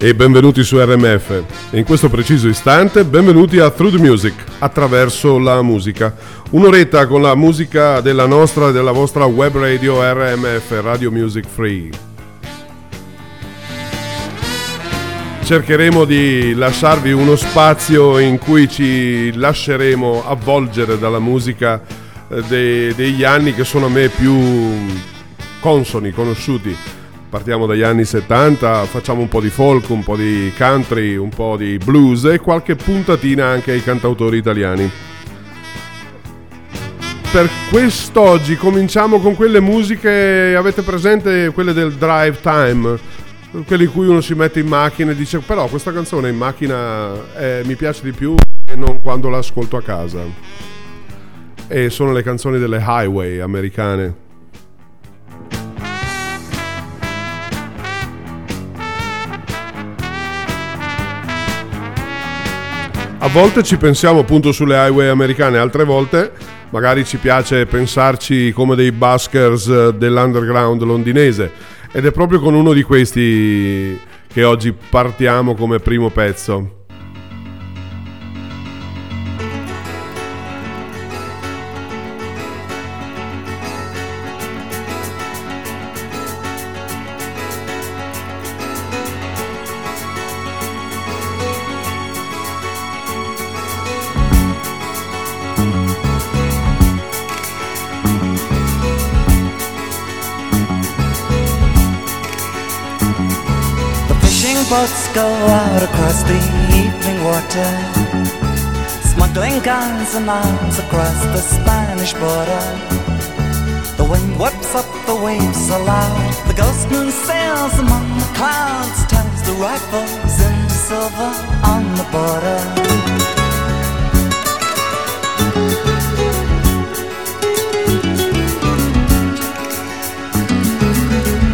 e benvenuti su RMF. In questo preciso istante, benvenuti a Through the Music, attraverso la musica. Un'oretta con la musica della nostra e della vostra web radio RMF, Radio Music Free. Cercheremo di lasciarvi uno spazio in cui ci lasceremo avvolgere dalla musica eh, de- degli anni che sono a me più consoni, conosciuti Partiamo dagli anni 70, facciamo un po' di folk, un po' di country, un po' di blues e qualche puntatina anche ai cantautori italiani. Per quest'oggi cominciamo con quelle musiche, avete presente quelle del drive time? Quelle in cui uno si mette in macchina e dice però questa canzone in macchina eh, mi piace di più e non quando l'ascolto a casa. E sono le canzoni delle highway americane. A volte ci pensiamo appunto sulle highway americane, altre volte magari ci piace pensarci come dei buskers dell'underground londinese ed è proprio con uno di questi che oggi partiamo come primo pezzo. Boats go out across the evening water, smuggling guns and arms across the Spanish border. The wind whips up the waves aloud, the ghost moon sails among the clouds, turns the rifles into silver on the border.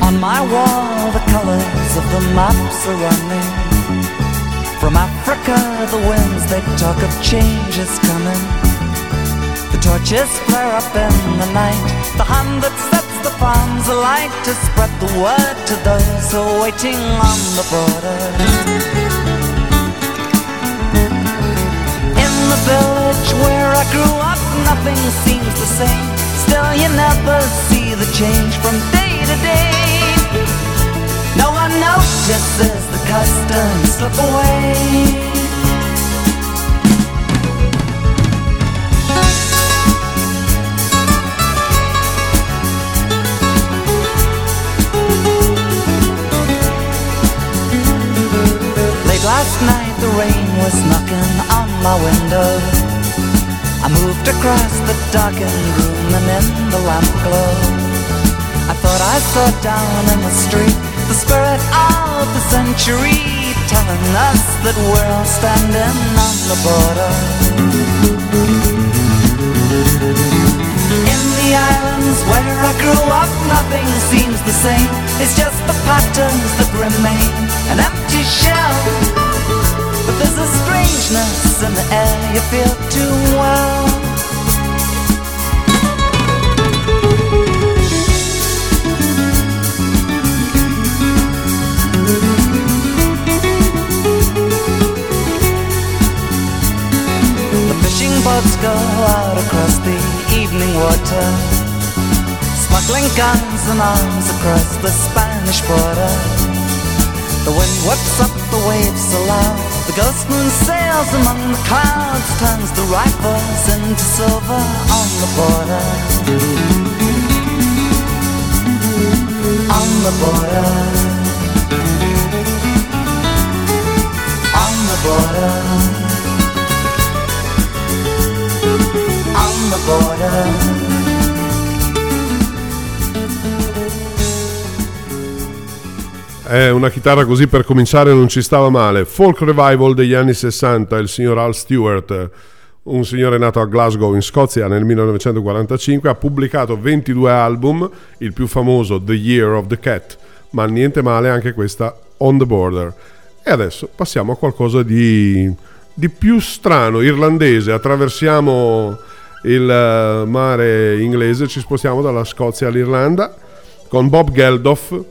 On my wall, the colors the maps are running. From Africa, the winds they talk of change is coming. The torches flare up in the night, the hand that sets the farms alight to spread the word to those who are waiting on the border. In the village where I grew up, nothing seems the same. Still, you never see the change from day to day. No one notices the customs slip away. Late last night the rain was knocking on my window. I moved across the darkened room and in the lamp glow. I thought I saw down in the street the spirit century telling us that we're all standing on the border. In the islands where I grew up, nothing seems the same. It's just the patterns that remain, an empty shell. But there's a strangeness in the air you feel too well. Boats go out across the evening water, smuggling guns and arms across the Spanish border. The wind whips up the waves aloud, the ghost moon sails among the clouds, turns the rifles into silver on the border. On the border. On the border. The border Eh, una chitarra così per cominciare non ci stava male. Folk revival degli anni 60, il signor Al Stewart, un signore nato a Glasgow in Scozia nel 1945, ha pubblicato 22 album, il più famoso The Year of the Cat, ma niente male anche questa On the Border. E adesso passiamo a qualcosa di, di più strano, irlandese. Attraversiamo il eh, mare inglese, ci spostiamo dalla Scozia all'Irlanda con Bob Geldof,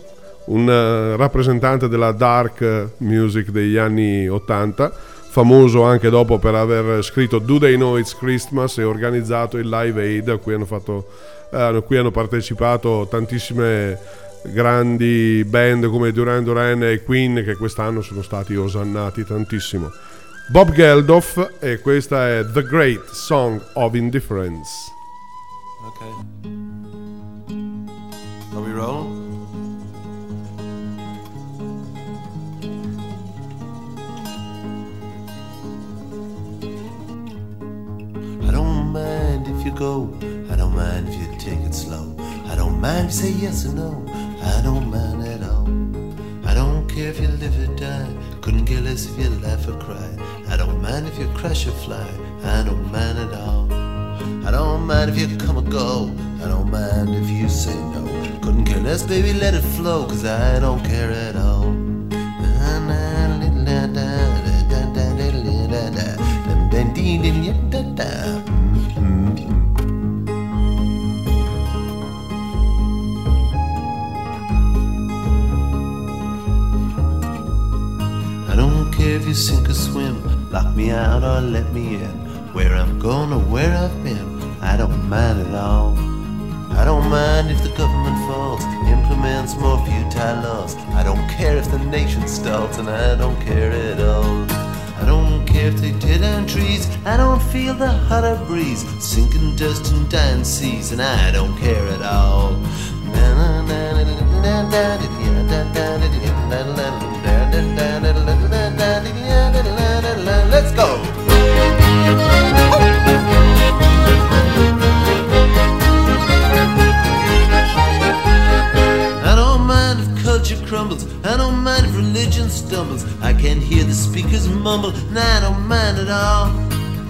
un uh, rappresentante della dark music degli anni 80, famoso anche dopo per aver scritto Do They Know It's Christmas e organizzato il Live Aid a cui hanno, fatto, uh, a cui hanno partecipato tantissime grandi band come Duran Duran e Queen che quest'anno sono stati osannati tantissimo. Bob Geldof e questa è The Great Song of Indifference. Okay. Are we rolling? I don't mind if you go, I don't mind if you take it slow. I don't mind if you say yes or no, I don't mind at all. I don't care if you live or die, couldn't care less if you laugh or cry. I don't mind if you crash or fly, I don't mind at all. I don't mind if you come or go, I don't mind if you say no. Couldn't care less, baby, let it flow, cause I don't care at all. I if you sink or swim, lock me out or let me in. Where I'm going or where I've been, I don't mind at all. I don't mind if the government falls, implements more futile laws. I don't care if the nation stalls, and I don't care at all. I don't care if they tear down trees, I don't feel the hotter breeze, sinking dust and dying seas, and I don't care at all. Let's go! I don't mind if culture crumbles. I don't mind if religion stumbles. I can hear the speakers mumble, and I don't mind at all.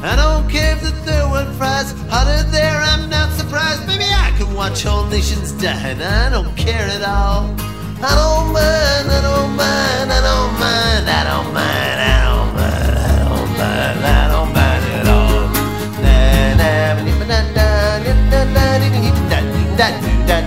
I don't care if the third world fries hotter there. I'm not surprised. Maybe I can watch whole nations die, and I don't care at all. I don't mind. I don't mind. I don't mind. I don't mind. I don't mind. that, that.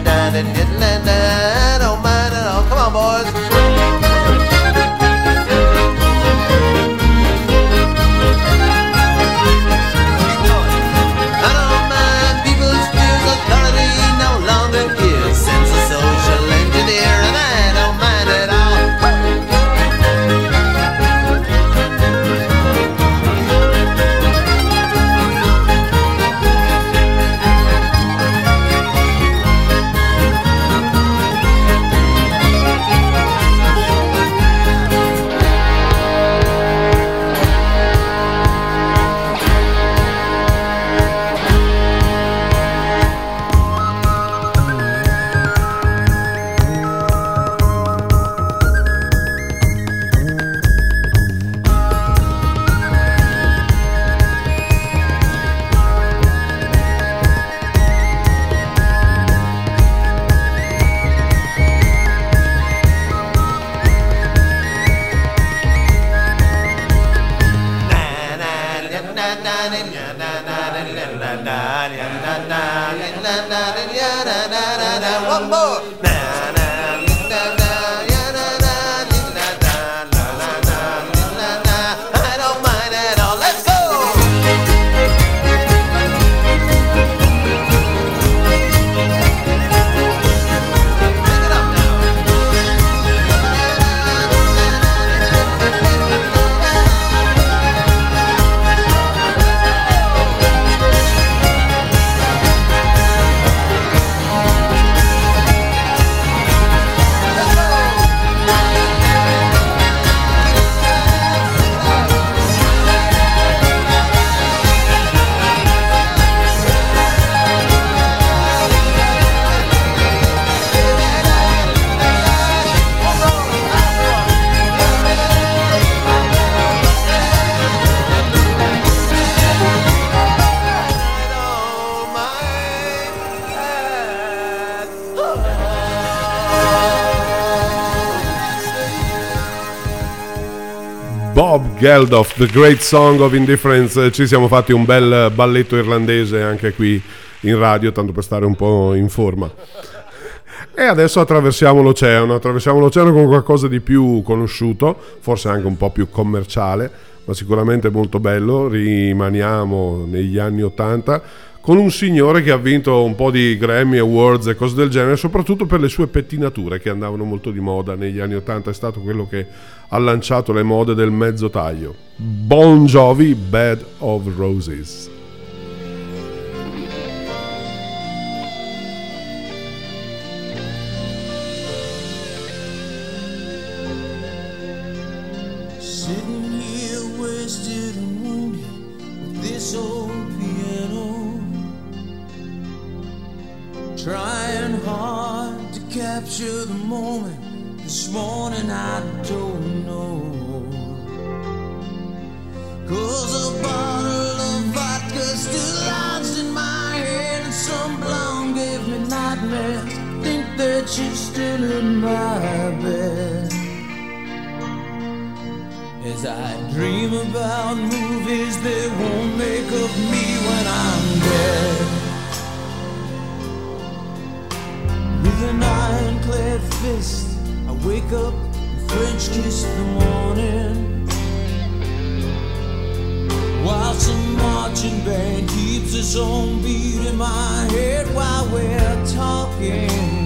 Geldof, The Great Song of Indifference. Ci siamo fatti un bel balletto irlandese anche qui in radio, tanto per stare un po' in forma. E adesso attraversiamo l'oceano, attraversiamo l'oceano con qualcosa di più conosciuto, forse anche un po' più commerciale, ma sicuramente molto bello. Rimaniamo negli anni Ottanta con un signore che ha vinto un po' di Grammy Awards e cose del genere, soprattutto per le sue pettinature che andavano molto di moda negli anni Ottanta, è stato quello che ha lanciato le mode del mezzo taglio. Bon Jovi, Bed of Roses. That she's still in my bed. As I dream about movies they won't make of me when I'm dead. with an ironclad fist. I wake up and French kiss the morning. While some marching band keeps its own beat in my head while we're talking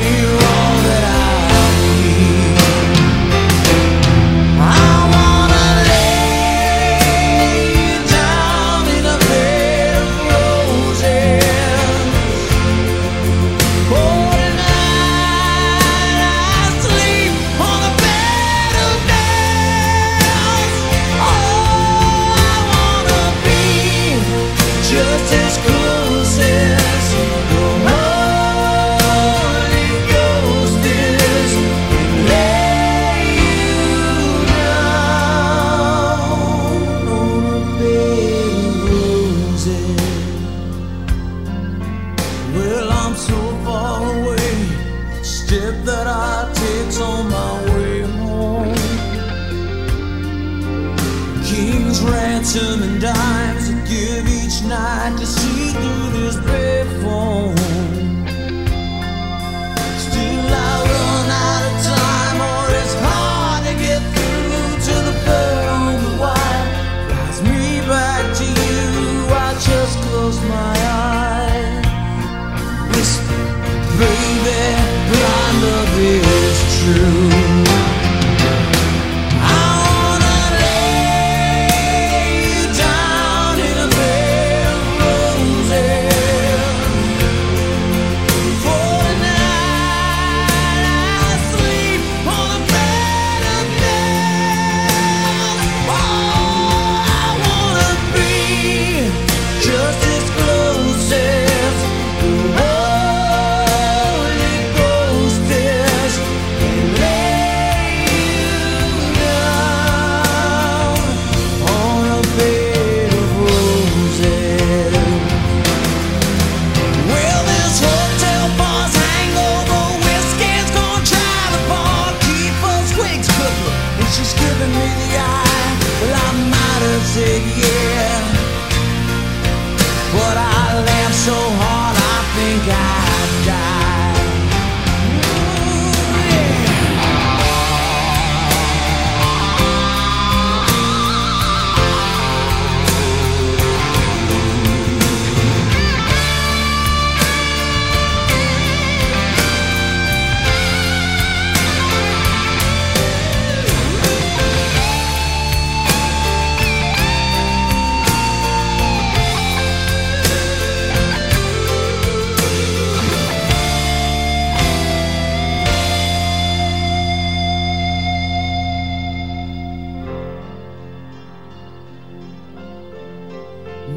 see through this payphone.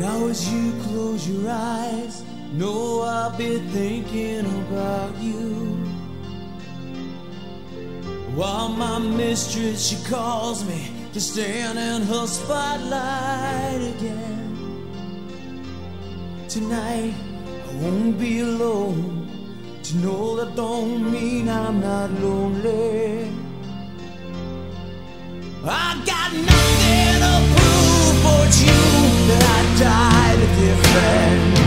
Now as you close your eyes, know I'll be thinking about you. While my mistress, she calls me to stand in her spotlight again. Tonight, I won't be alone. To know that don't mean I'm not lonely. I got nothing to prove but you died a different.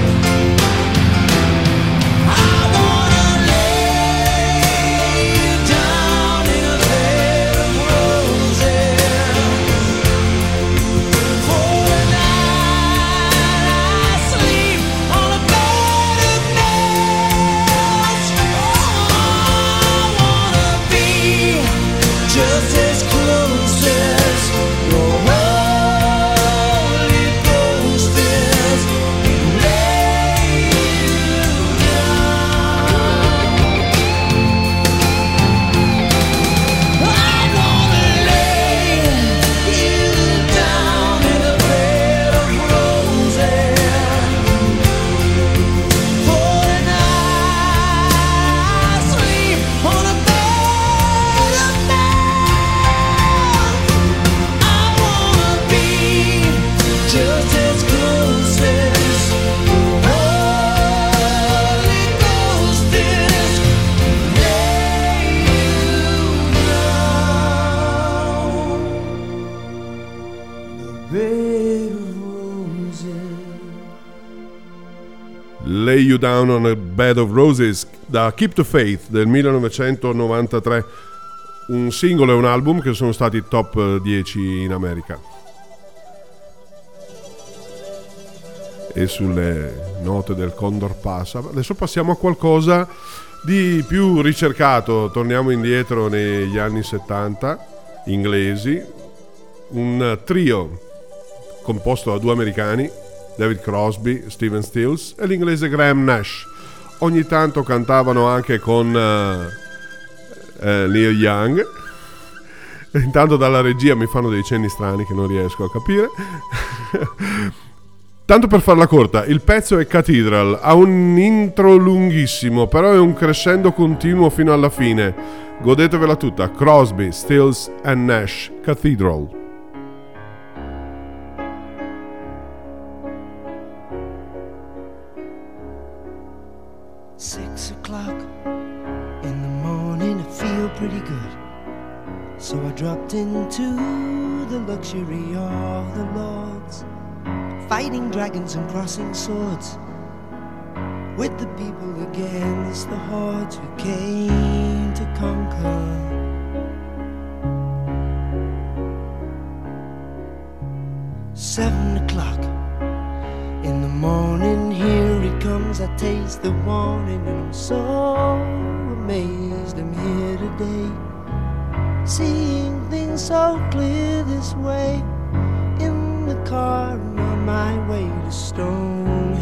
Lay You Down on a Bed of Roses da Keep the Faith del 1993, un singolo e un album che sono stati top 10 in America. E sulle note del Condor Passa, adesso passiamo a qualcosa di più ricercato, torniamo indietro negli anni 70, inglesi, un trio composto da due americani, David Crosby, Steven Stills e l'inglese Graham Nash. Ogni tanto cantavano anche con eh, eh, Neil Young. Intanto dalla regia mi fanno dei cenni strani che non riesco a capire. Tanto per farla corta, il pezzo è Cathedral, ha un intro lunghissimo, però è un crescendo continuo fino alla fine. Godetevela tutta, Crosby, Stills and Nash, Cathedral. So I dropped into the luxury of the lords, fighting dragons and crossing swords with the people against the hordes who came to conquer. Seven o'clock in the morning, here it comes. I taste the warning, and I'm so amazed I'm here today. Seeing things so clear this way. In the car, on my way to Stonehenge.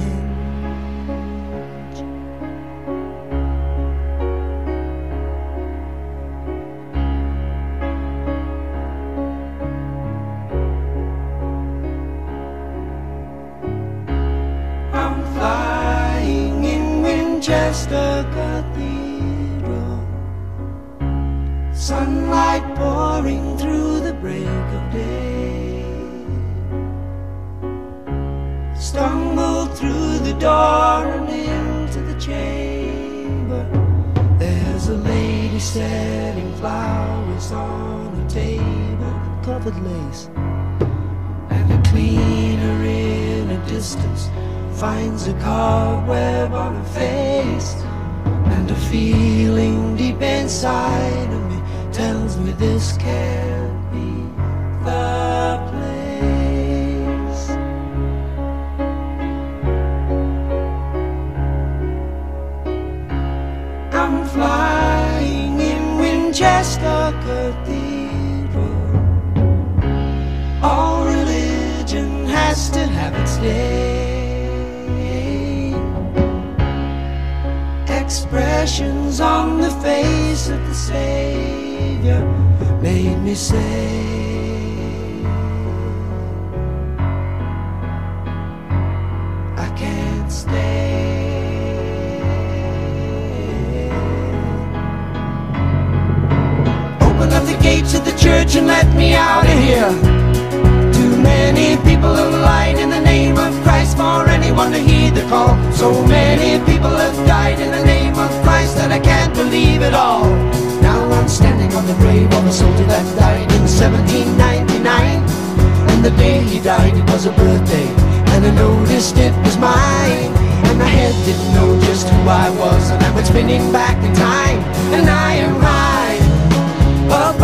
I'm flying in Winchester door and into the chamber. There's a lady setting flowers on a table covered lace. And a cleaner in a distance finds a cobweb on her face. And a feeling deep inside of me tells me this can't Expressions on the face of the Savior made me say. I can't stay. Open up the gates of the church and let me out of here. Too many people lied in the of Christ for anyone to heed the call. So many people have died in the name of Christ that I can't believe it all. Now I'm standing on the grave of a soldier that died in 1799. And the day he died, it was a birthday. And I noticed it was mine. And my head didn't know just who I was. And I went spinning back in time. And I am high up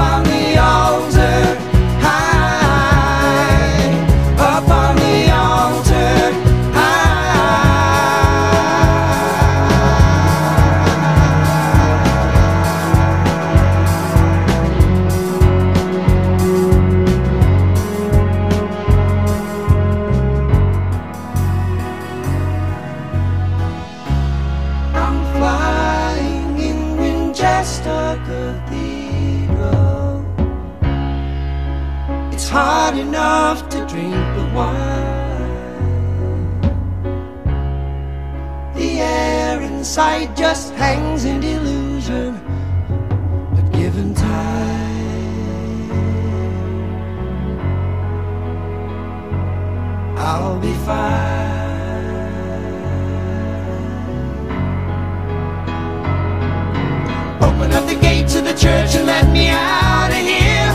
church and let me out of here.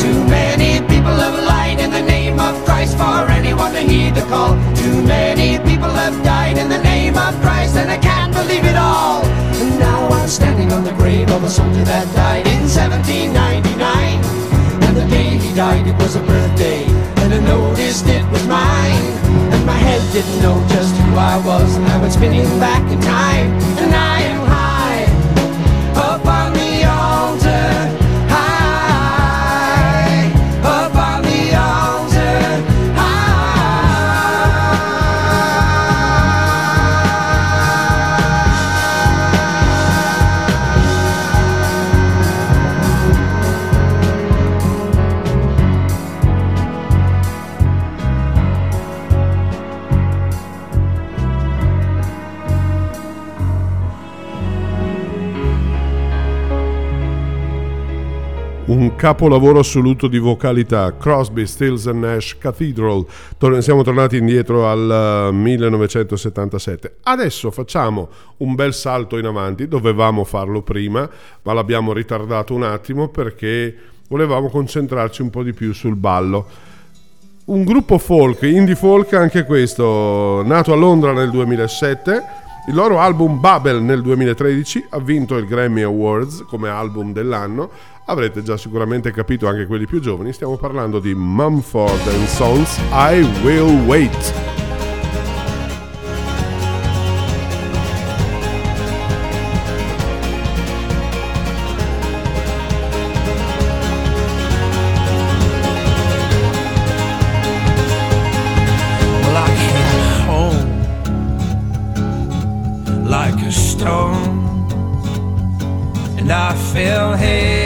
Too many people have lied in the name of Christ for anyone to heed the call. Too many people have died in the name of Christ, and I can't believe it all. And now I'm standing on the grave of a soldier that died in 1799. And the day he died, it was a birthday, and I noticed it was mine. And my head didn't know just who I was, and I went spinning back in time, and I am capolavoro assoluto di vocalità, Crosby, Stills and Nash Cathedral. Tor- siamo tornati indietro al eh, 1977. Adesso facciamo un bel salto in avanti, dovevamo farlo prima, ma l'abbiamo ritardato un attimo perché volevamo concentrarci un po' di più sul ballo. Un gruppo folk, indie folk anche questo, nato a Londra nel 2007. Il loro album Babel nel 2013 ha vinto il Grammy Awards come album dell'anno. Avrete già sicuramente capito anche quelli più giovani, stiamo parlando di Mumford and Sons I Will Wait. Stone, and I fell heavy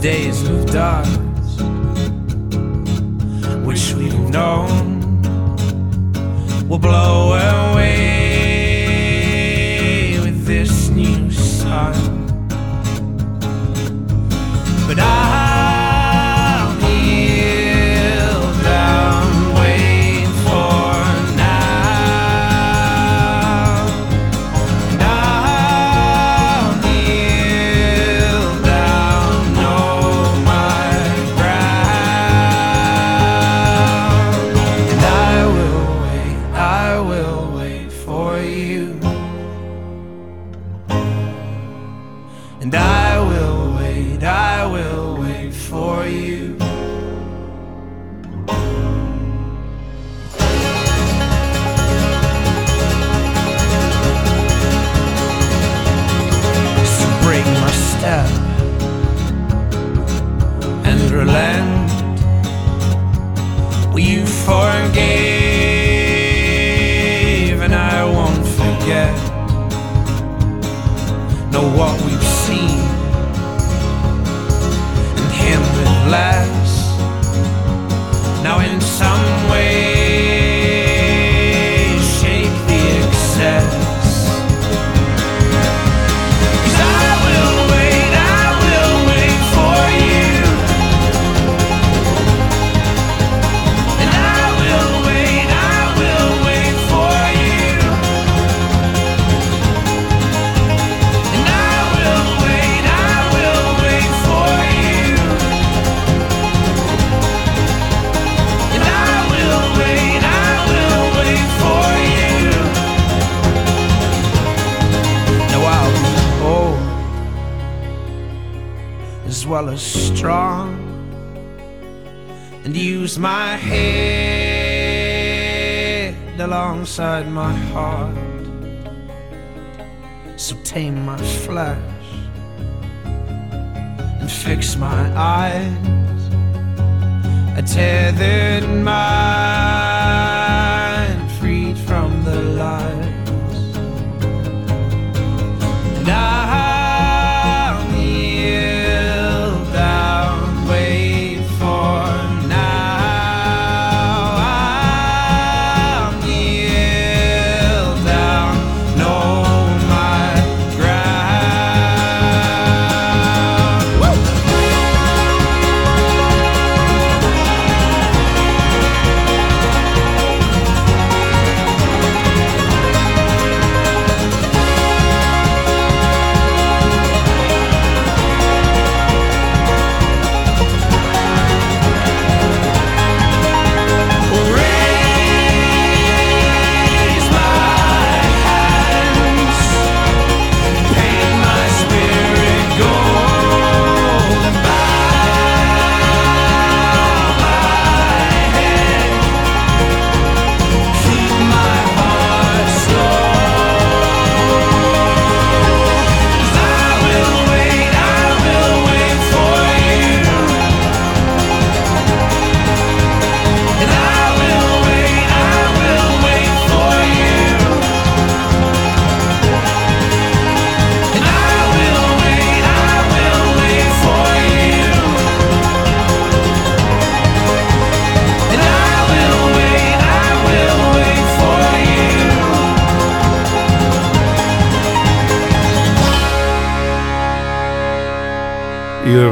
Days of dust, which we've known, will blow away with this new sun. But I'll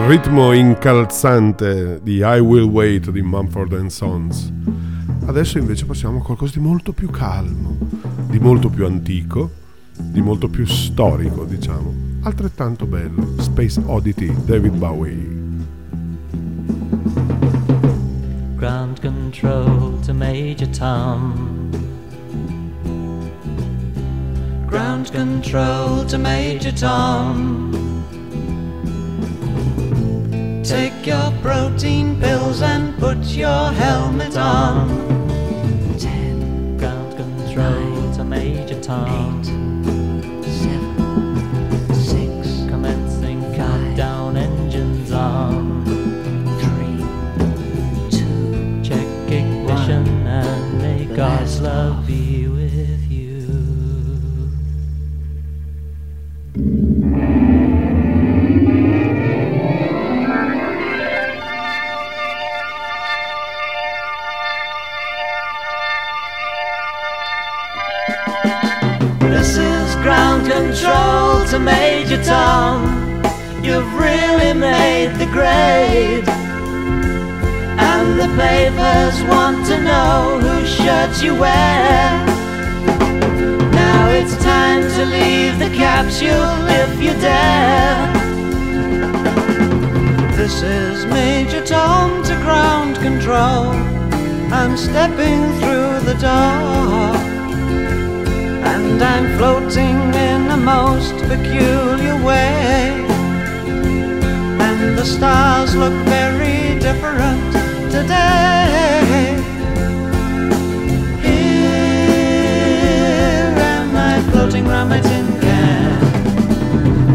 ritmo incalzante di I Will Wait di Mumford Sons. Adesso invece passiamo a qualcosa di molto più calmo, di molto più antico, di molto più storico, diciamo. Altrettanto bello. Space Oddity, David Bowie. Ground control to Major Tom. Ground control to Major Tom. Take your protein pills and put your helmet on. You wear. Now it's time to leave the capsule if you dare. This is Major Tom to ground control. I'm stepping through the door. And I'm floating in a most peculiar way. And the stars look very different today. Floating round my tin can.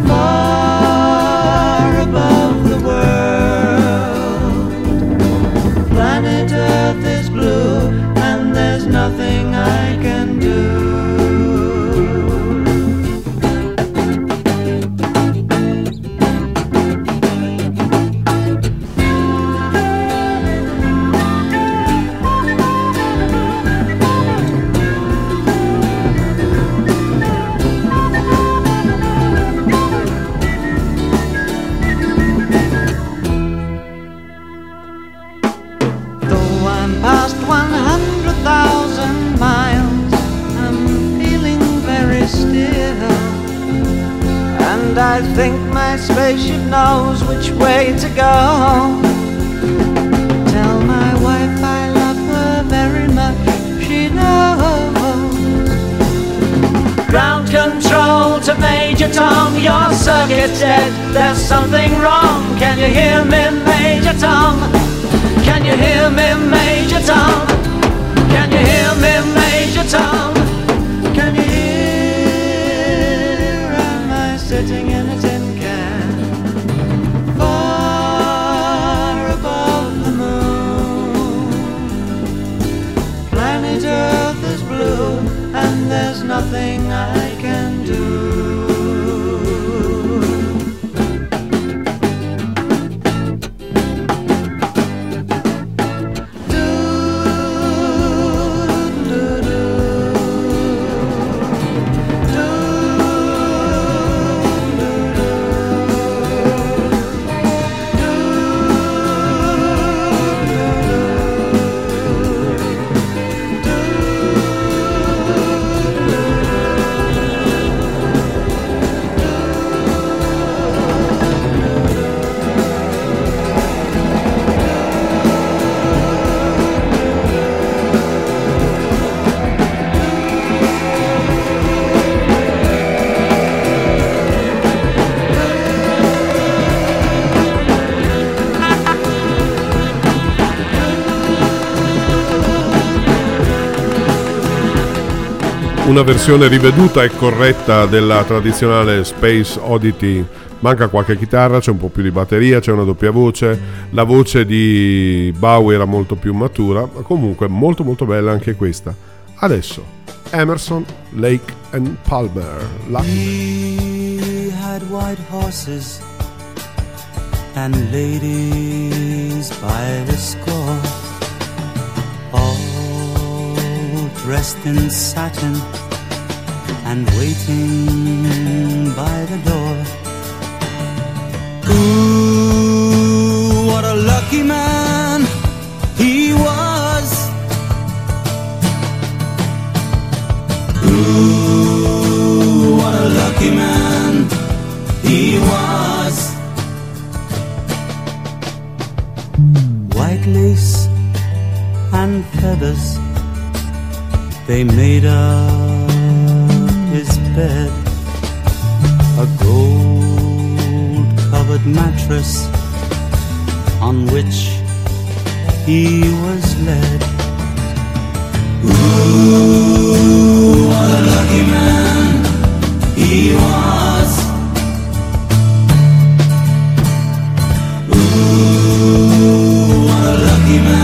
Far above the world. Planet Earth is blue, and there's nothing I can Una versione riveduta e corretta della tradizionale Space Oddity. Manca qualche chitarra, c'è un po' più di batteria, c'è una doppia voce. La voce di Bowie era molto più matura, ma comunque molto molto bella anche questa. Adesso Emerson, Lake and Palmer. La- We had white horses and ladies by the score, dressed in satin and waiting by the door. Ooh, what a lucky man he was. Ooh, what a lucky man he was. White lace and feathers, they made up his bed. A gold covered mattress on which he was led. Ooh, what a lucky man he was. Ooh, what a lucky man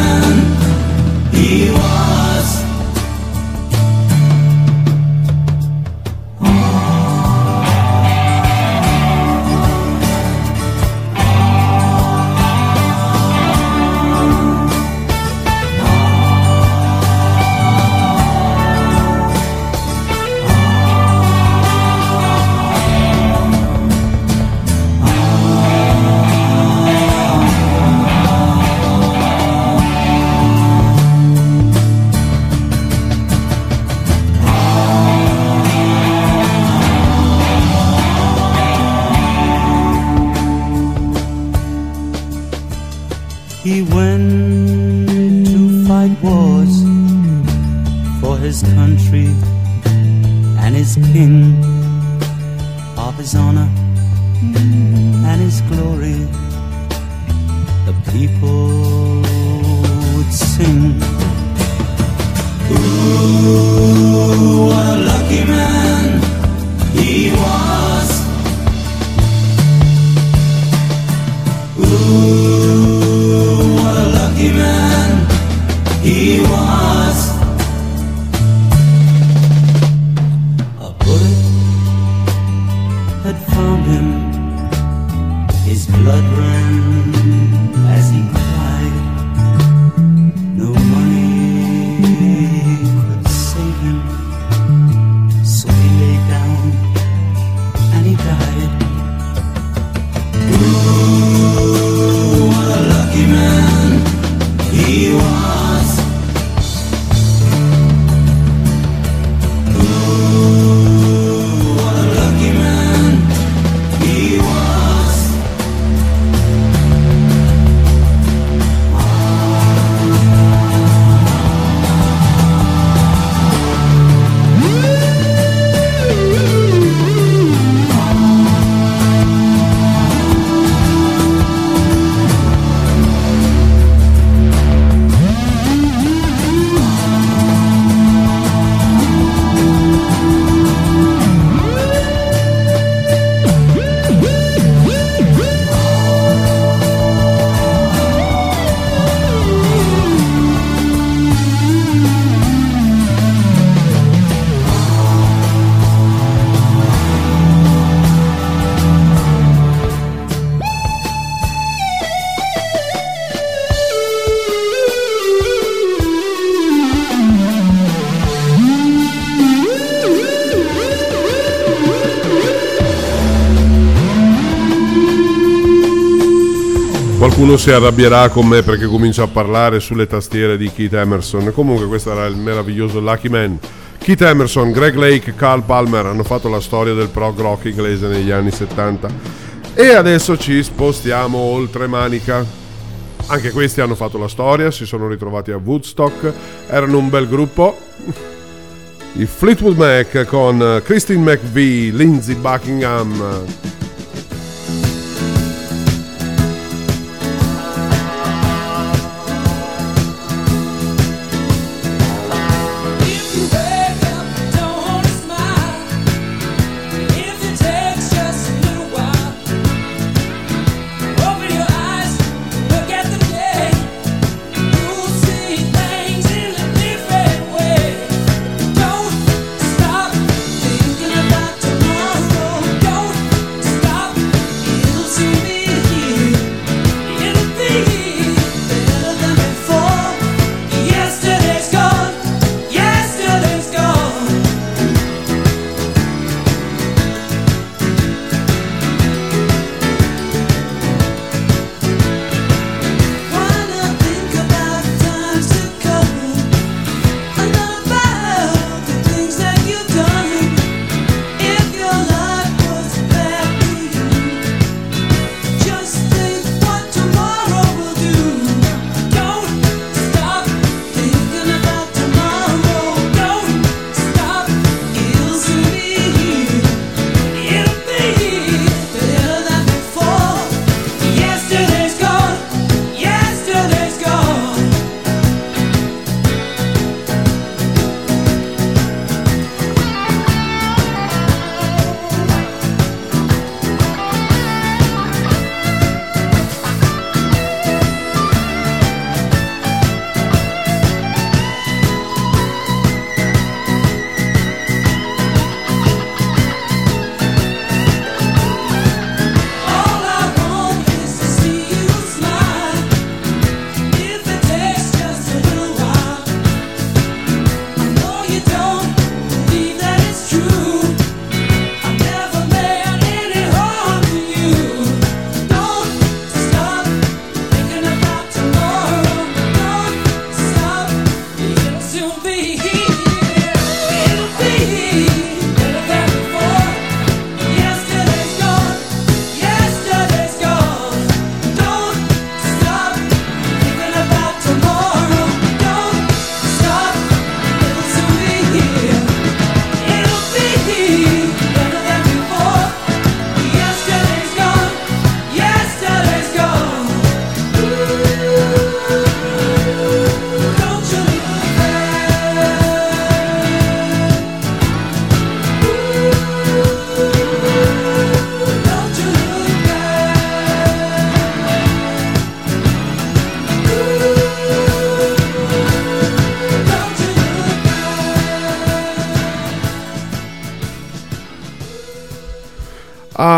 qualcuno si arrabbierà con me perché comincio a parlare sulle tastiere di Keith Emerson. Comunque questo era il meraviglioso Lucky Man. Keith Emerson, Greg Lake, Carl Palmer hanno fatto la storia del prog rock inglese negli anni 70. E adesso ci spostiamo oltre Manica. Anche questi hanno fatto la storia, si sono ritrovati a Woodstock, erano un bel gruppo. I Fleetwood Mac con Christine McVie, Lindsey Buckingham.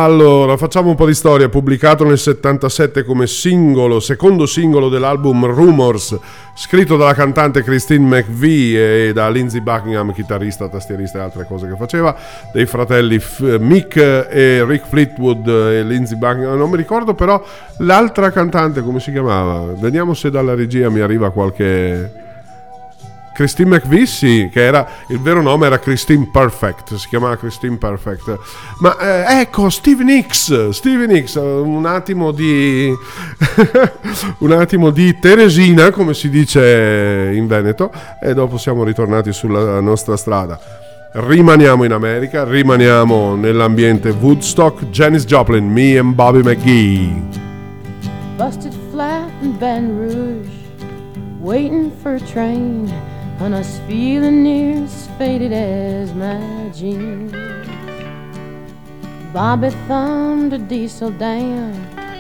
Allora, facciamo un po' di storia. Pubblicato nel 77 come singolo, secondo singolo dell'album Rumors, scritto dalla cantante Christine McVie e da Lindsey Buckingham, chitarrista, tastierista e altre cose che faceva, dei fratelli Mick e Rick Fleetwood e Lindsey Buckingham. Non mi ricordo però l'altra cantante come si chiamava. Vediamo se dalla regia mi arriva qualche. Christine McVie, sì, che era il vero nome era Christine Perfect, si chiamava Christine Perfect. Ma eh, ecco, Steve Nicks, Steve Nicks, eh, un attimo di un attimo di Teresina, come si dice in Veneto, e dopo siamo ritornati sulla nostra strada. Rimaniamo in America, rimaniamo nell'ambiente Woodstock, Janis Joplin, me and Bobby McGee. busted flat in Baton Rouge, waiting for a train, and I was feeling near as faded as my jeans. Bobby thumbed a diesel down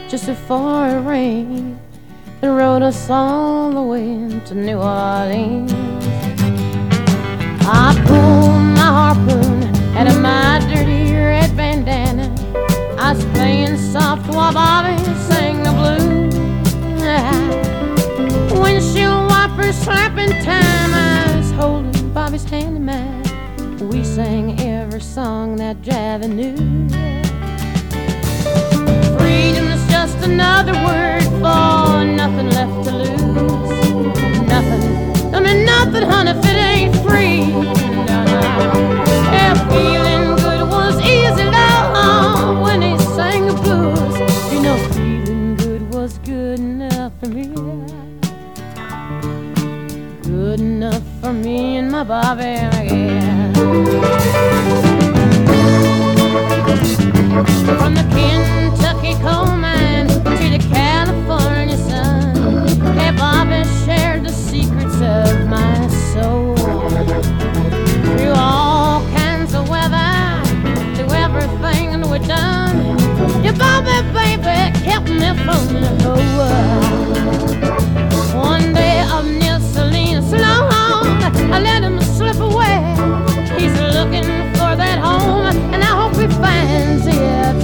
just before it rained and rode us all the way to New Orleans. I pulled my harpoon out of my dirty red bandana. I was playing soft while Bobby sang the blues. Windshield wipers slapping time. In mine. We sang every song that Javi knew. Freedom is just another word for nothing left to lose. Nothing, I mean nothing, honey, if it ain't free. No, no. Yeah, for me and my Bobby, yeah. From the Kentucky coal mine to the California sun, hey Bobby shared the secrets of my soul. Through all kinds of weather, through everything we've done, your Bobby baby kept me from the world. One day Sloan, I let him slip away. He's looking for that home, and I hope he finds it.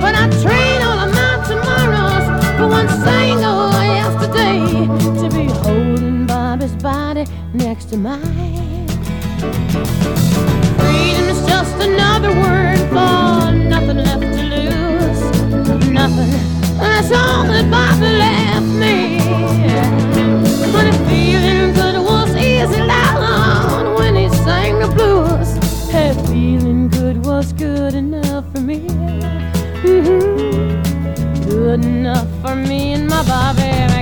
But I trade all of my tomorrows for one single yesterday to be holding Bobby's body next to mine. Just another word for nothing left to lose. Nothing. That's all that Bobby left Good enough for me and my Bobby.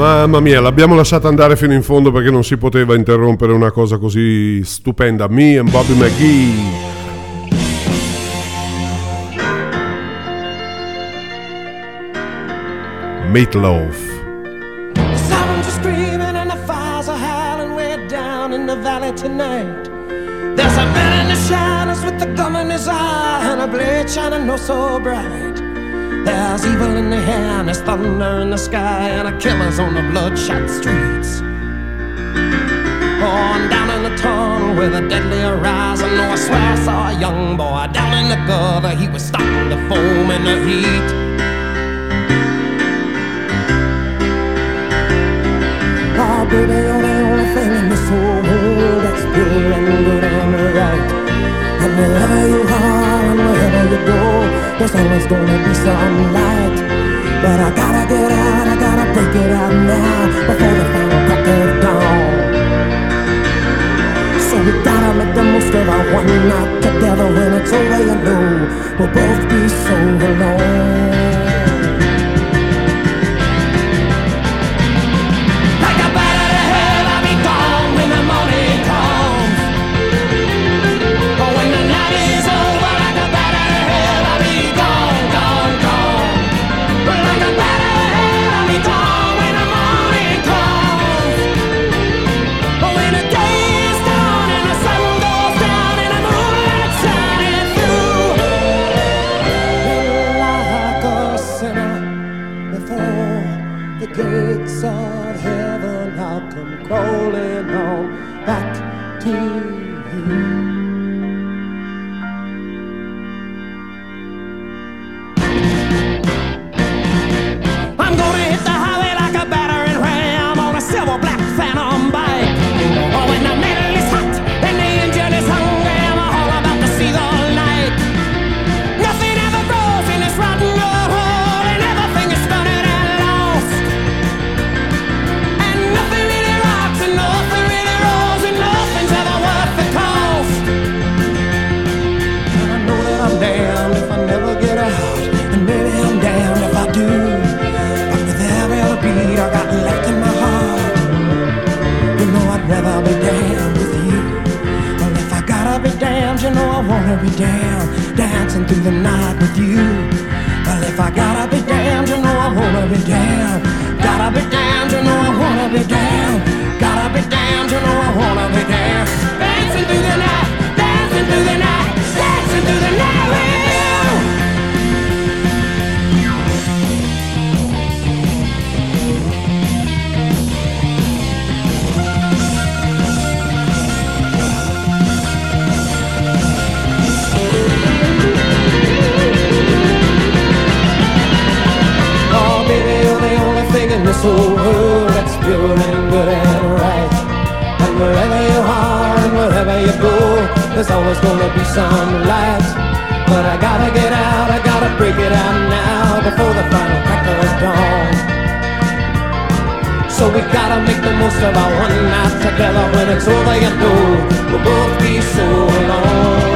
Mamma mia, l'abbiamo lasciata andare fino in fondo perché non si poteva interrompere una cosa così stupenda. Me and Bobby McGee. Meatloaf. The sirens are screaming and the fires are howling way down in the valley tonight. There's a man in the shadows with the gum in his eye and a blade shining no so bright. There's evil in the air and there's thunder in the sky and a killer's on the bloodshot streets. On down in the tunnel with a deadly horizon. Oh, I swear I saw a young boy down in the gutter. He was starting to foam in the heat. Oh, baby, you're the only thing in this whole world that's pure and good and right. Wherever you are and wherever you go, there's always gonna be some light. But I gotta get out, I gotta break it out now before the final crack of dawn. So we gotta make the most of our one night together. When it's over, you know we'll both be so alone. to you. This world that's pure and good and right. And wherever you are and wherever you go, there's always gonna be some light. But I gotta get out, I gotta break it out now before the final crack of dawn. So we gotta make the most of our one night together. When it's over, you know we'll both be so alone.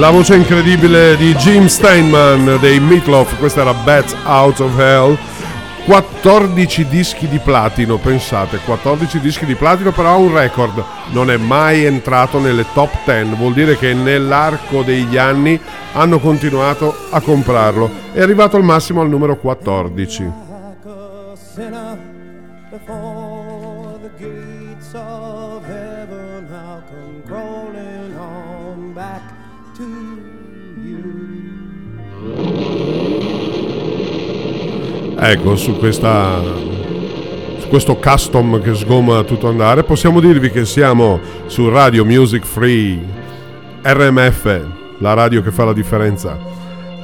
La voce incredibile di Jim Steinman dei Meatloaf, questa era Bat Out of Hell. 14 dischi di platino, pensate, 14 dischi di platino, però ha un record, non è mai entrato nelle top 10, vuol dire che nell'arco degli anni hanno continuato a comprarlo. È arrivato al massimo al numero 14. Ecco, su questa su questo custom che sgoma tutto andare, possiamo dirvi che siamo su Radio Music Free RMF, la radio che fa la differenza.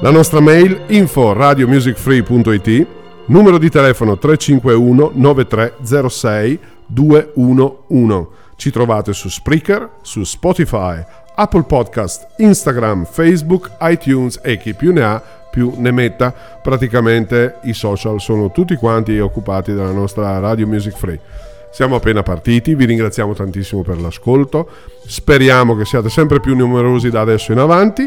La nostra mail info radiomusicfree.it, numero di telefono 351 9306 211. Ci trovate su Spreaker, su Spotify, Apple Podcast, Instagram, Facebook, iTunes e chi più ne ha più ne metta. Praticamente i social sono tutti quanti occupati dalla nostra Radio Music Free. Siamo appena partiti, vi ringraziamo tantissimo per l'ascolto, speriamo che siate sempre più numerosi da adesso in avanti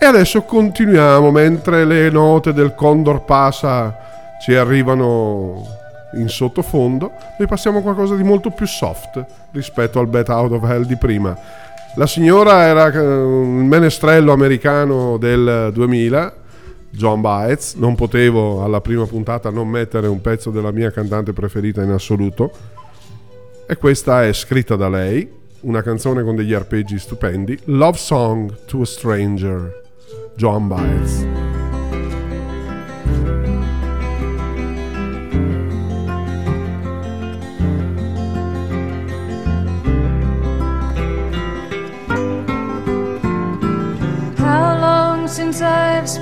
e adesso continuiamo mentre le note del Condor Pasa ci arrivano in sottofondo, noi passiamo a qualcosa di molto più soft rispetto al Bet Out of Hell di prima. La signora era eh, un menestrello americano del 2000, John Baez, non potevo alla prima puntata non mettere un pezzo della mia cantante preferita in assoluto. E questa è scritta da lei, una canzone con degli arpeggi stupendi, Love Song to a Stranger, John Baez.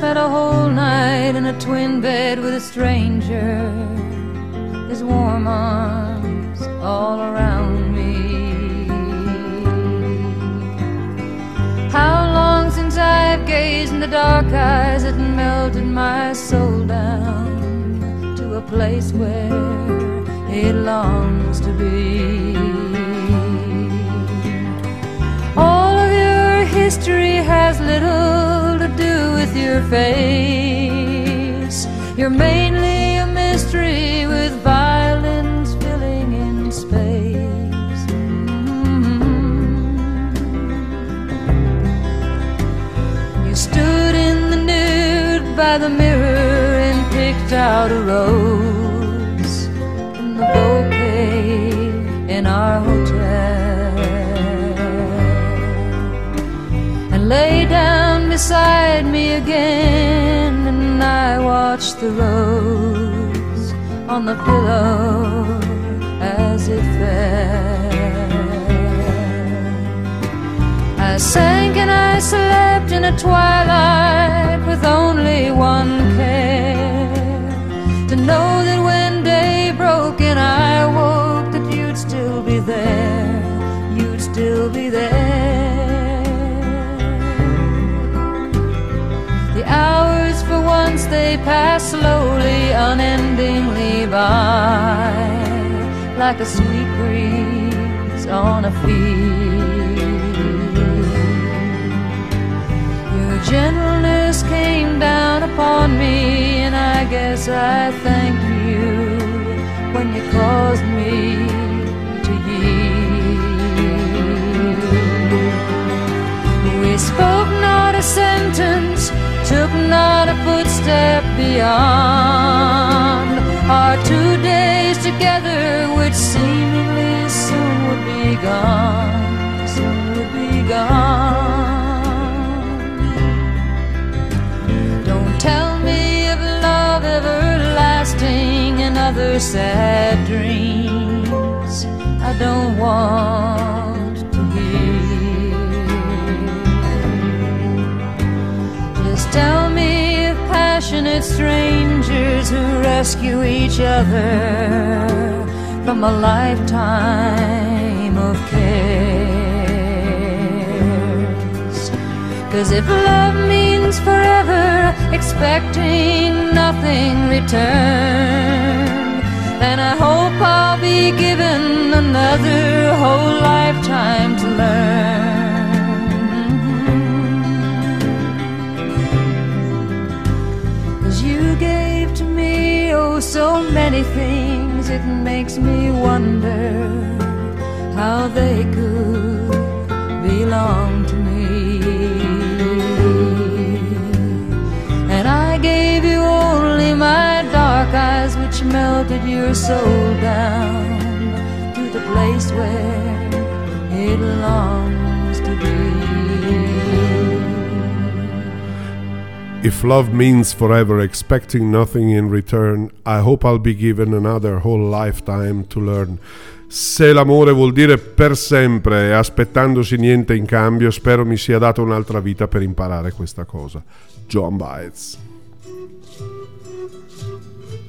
Spent a whole night in a twin bed with a stranger? His warm arms all around me. How long since I've gazed in the dark eyes that melted my soul down to a place where it longs to be? All of your history has little do with your face. You're mainly a mystery with violins filling in space. Mm. You stood in the nude by the mirror and picked out a rose beside me again, and I watched the rose on the pillow as it fell. I sank and I slept in a twilight with only one care The hours for once they pass slowly, unendingly by, like a sweet breeze on a field. Your gentleness came down upon me, and I guess I thank you when you caused me to yield. We spoke not a sentence, took not a footstep beyond our two days together, which seemingly soon would be gone, soon would be gone. Don't tell me of love everlasting and other sad dreams. I don't want tell me of passionate strangers who rescue each other from a lifetime of cares. Cause if love means forever, expecting nothing return, then I hope I'll be given another whole lifetime to learn. So many things, it makes me wonder how they could belong to me. And I gave you only my dark eyes, which melted your soul down to the place where it longs If love means forever, expecting nothing in return, I hope I'll be given another whole lifetime to learn. Se l'amore vuol dire per sempre e aspettandosi niente in cambio, spero mi sia data un'altra vita per imparare questa cosa. Joan Baez.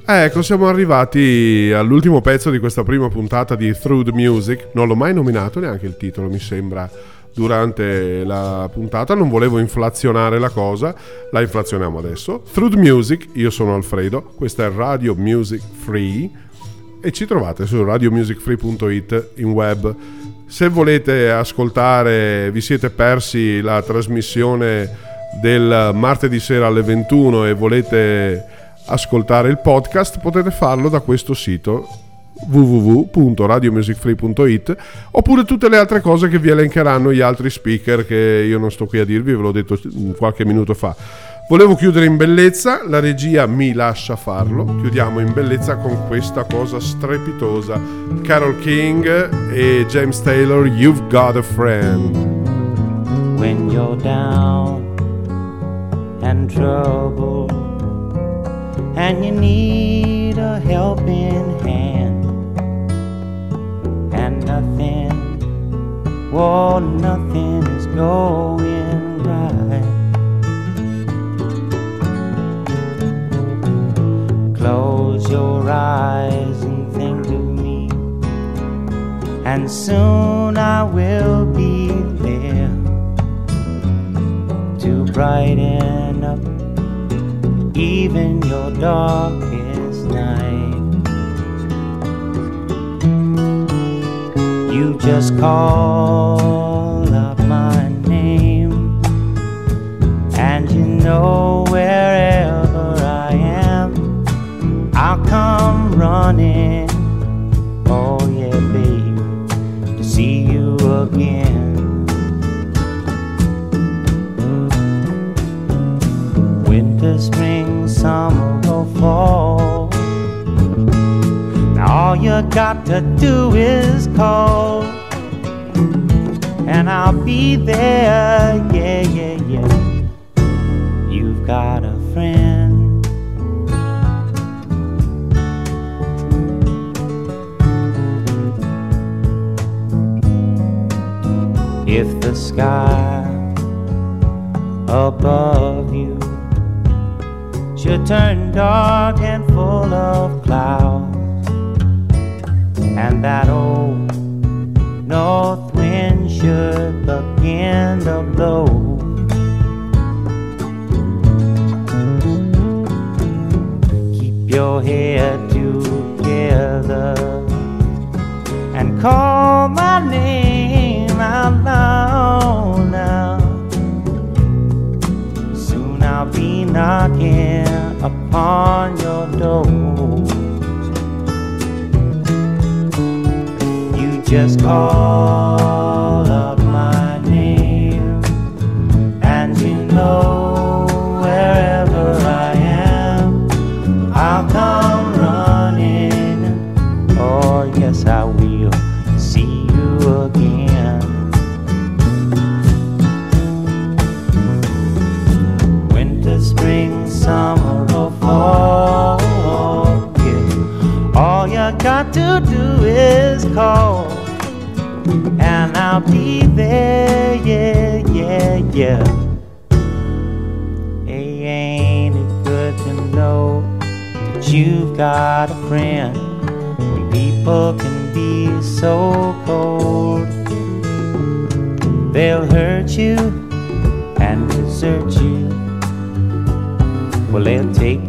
Ecco, siamo arrivati all'ultimo pezzo di questa prima puntata di Through the Music. Non l'ho mai nominato neanche il titolo, mi sembra, durante la puntata. Non volevo inflazionare la cosa, la inflazioniamo adesso. Through Music, io sono Alfredo, questa è Radio Music Free e ci trovate su radiomusicfree.it in web. Se volete ascoltare, vi siete persi la trasmissione del martedì sera alle 21 e volete ascoltare il podcast, potete farlo da questo sito www.radiomusicfree.it oppure tutte le altre cose che vi elencheranno gli altri speaker che io non sto qui a dirvi, ve l'ho detto qualche minuto fa. Volevo chiudere in bellezza, la regia mi lascia farlo. Chiudiamo in bellezza con questa cosa strepitosa. Carol King e James Taylor, You've Got a Friend. When you're down and troubled and you need a helping hand and nothing, well, nothing is going right. Close your eyes and think of me, and soon I will be there to brighten up even your darkest night. Just call up my name, and you know wherever I am, I'll come running. Oh, yeah, baby, to see you again. Winter, spring, summer, or fall. Now all you got to do is call, and I'll be there. Yeah, yeah, yeah. You've got a friend. If the sky above you should turn dark and full of clouds, and that old should begin to blow. Keep your head together and call my name out loud now. Soon I'll be knocking upon your door. You just call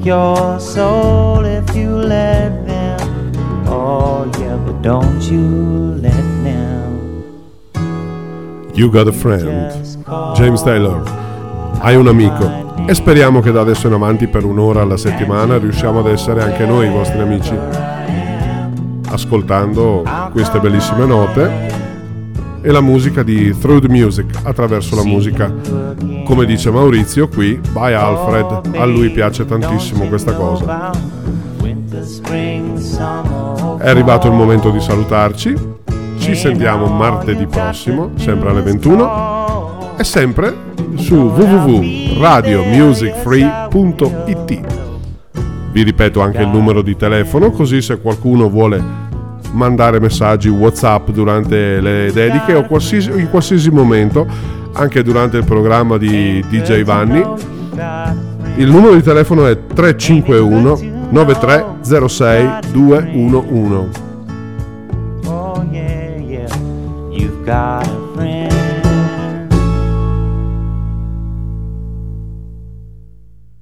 your soul if you let them. Oh, yeah, but don't you let them. You Got a Friend, James Taylor. Hai un amico. E speriamo che da adesso in avanti per un'ora alla settimana riusciamo ad essere anche noi i vostri amici. Ascoltando queste bellissime note e la musica di Through the Music, attraverso la musica. Come dice Maurizio qui, by Alfred, a lui piace tantissimo questa cosa. È arrivato il momento di salutarci. Ci sentiamo martedì prossimo, sempre alle 21 e sempre su www.radiomusicfree.it. Vi ripeto anche il numero di telefono, così se qualcuno vuole mandare messaggi WhatsApp durante le dediche o qualsiasi- in qualsiasi momento, anche durante il programma di DJ Vanni. Il numero di telefono è 351 9306 211.